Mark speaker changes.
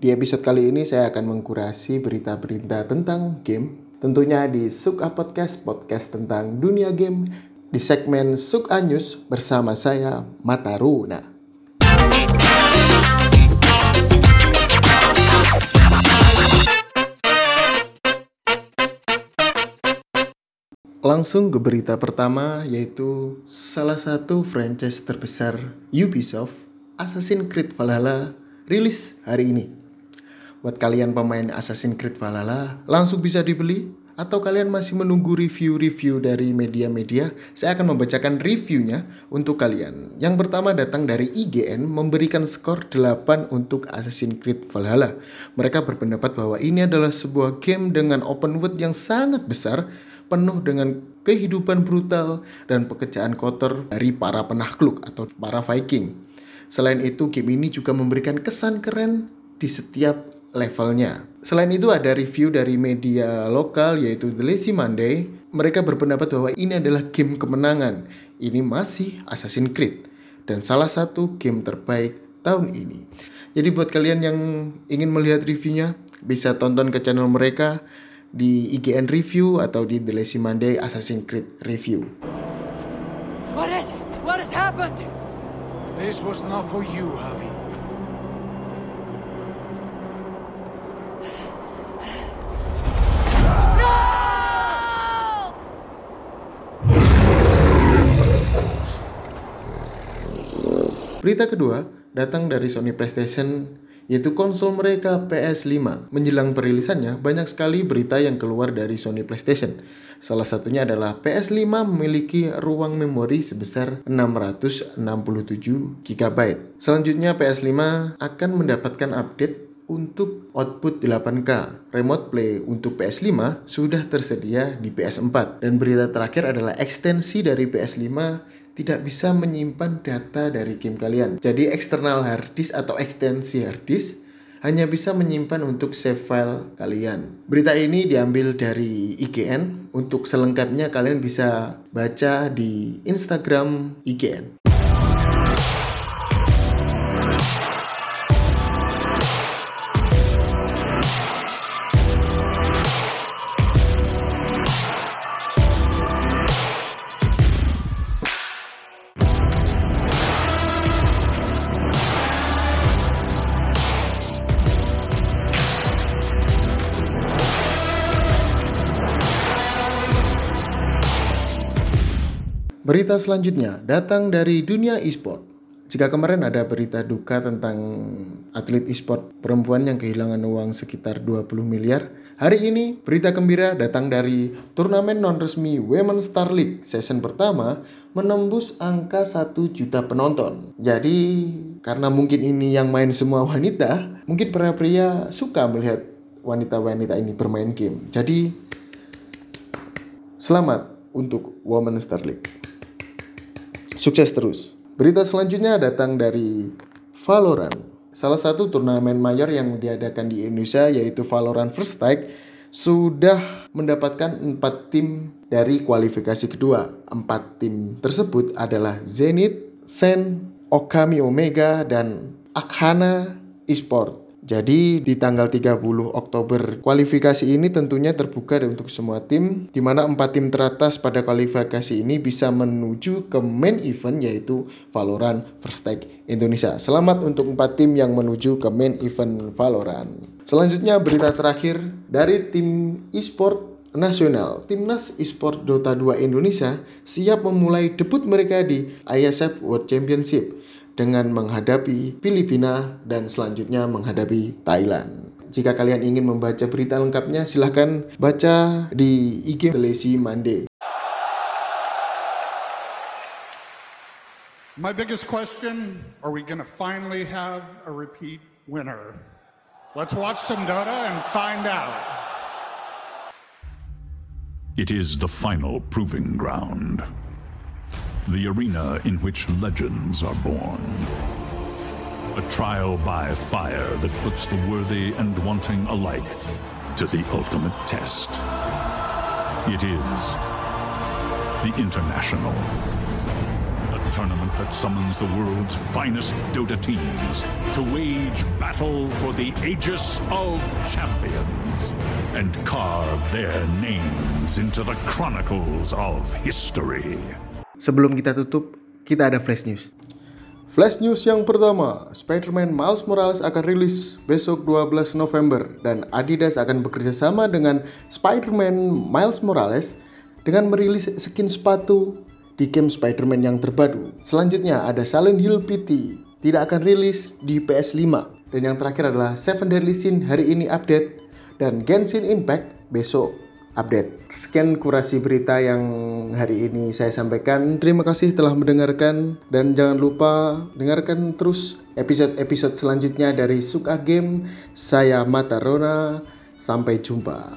Speaker 1: Di episode kali ini saya akan mengkurasi berita-berita tentang game. Tentunya di Suka Podcast, podcast tentang dunia game. Di segmen Suka News bersama saya, Mataruna. Langsung ke berita pertama yaitu salah satu franchise terbesar Ubisoft, Assassin's Creed Valhalla, rilis hari ini. Buat kalian pemain Assassin's Creed Valhalla, langsung bisa dibeli atau kalian masih menunggu review-review dari media-media, saya akan membacakan reviewnya untuk kalian. Yang pertama datang dari IGN memberikan skor 8 untuk Assassin's Creed Valhalla. Mereka berpendapat bahwa ini adalah sebuah game dengan open world yang sangat besar penuh dengan kehidupan brutal dan pekerjaan kotor dari para penakluk atau para Viking. Selain itu, game ini juga memberikan kesan keren di setiap levelnya. Selain itu ada review dari media lokal yaitu The Lazy Monday. Mereka berpendapat bahwa ini adalah game kemenangan. Ini masih Assassin's Creed dan salah satu game terbaik tahun ini. Jadi buat kalian yang ingin melihat reviewnya bisa tonton ke channel mereka di IGN Review atau di The Lazy Monday Assassin's Creed Review.
Speaker 2: What is it? What has happened?
Speaker 3: This was not for you, Javi.
Speaker 1: Berita kedua datang dari Sony PlayStation yaitu konsol mereka PS5. Menjelang perilisannya, banyak sekali berita yang keluar dari Sony PlayStation. Salah satunya adalah PS5 memiliki ruang memori sebesar 667 GB. Selanjutnya PS5 akan mendapatkan update untuk output 8K. Remote Play untuk PS5 sudah tersedia di PS4. Dan berita terakhir adalah ekstensi dari PS5 tidak bisa menyimpan data dari game kalian. Jadi eksternal hard disk atau ekstensi hard disk hanya bisa menyimpan untuk save file kalian. Berita ini diambil dari IGN. Untuk selengkapnya kalian bisa baca di Instagram IGN. Berita selanjutnya datang dari dunia e-sport. Jika kemarin ada berita duka tentang atlet e-sport perempuan yang kehilangan uang sekitar 20 miliar, hari ini berita gembira datang dari turnamen non-resmi Women Star League season pertama menembus angka 1 juta penonton. Jadi, karena mungkin ini yang main semua wanita, mungkin para pria suka melihat wanita-wanita ini bermain game. Jadi, selamat untuk Women Star League. Sukses terus. Berita selanjutnya datang dari Valorant. Salah satu turnamen mayor yang diadakan di Indonesia yaitu Valorant First Strike sudah mendapatkan empat tim dari kualifikasi kedua. Empat tim tersebut adalah Zenith, Sen, Okami Omega, dan Akhana Esport. Jadi di tanggal 30 Oktober kualifikasi ini tentunya terbuka untuk semua tim di mana empat tim teratas pada kualifikasi ini bisa menuju ke main event yaitu Valorant First Take Indonesia. Selamat untuk empat tim yang menuju ke main event Valorant. Selanjutnya berita terakhir dari tim e-sport nasional, Timnas Esport Dota 2 Indonesia siap memulai debut mereka di ISF World Championship dengan menghadapi Filipina dan selanjutnya menghadapi Thailand. Jika kalian ingin membaca berita lengkapnya, silahkan baca di IG Telesi Mande.
Speaker 4: My biggest question are we going to finally have a repeat winner? Let's watch some Dota and find out.
Speaker 5: It is the final proving ground. The arena in which legends are born. A trial by fire that puts the worthy and wanting alike to the ultimate test. It is the International. A tournament that summons the world's finest Dota teams to wage battle for the Aegis of Champions and carve their names into the chronicles of history.
Speaker 1: Sebelum kita tutup, kita ada flash news. Flash news yang pertama, Spider-Man Miles Morales akan rilis besok 12 November dan Adidas akan bekerja sama dengan Spider-Man Miles Morales dengan merilis skin sepatu di game Spider-Man yang terbaru. Selanjutnya ada Silent Hill PT tidak akan rilis di PS5 dan yang terakhir adalah Seven Deadly Sin hari ini update dan Genshin Impact besok update. Sekian kurasi berita yang hari ini saya sampaikan. Terima kasih telah mendengarkan dan jangan lupa dengarkan terus episode-episode selanjutnya dari Suka Game. Saya Mata Rona. Sampai jumpa.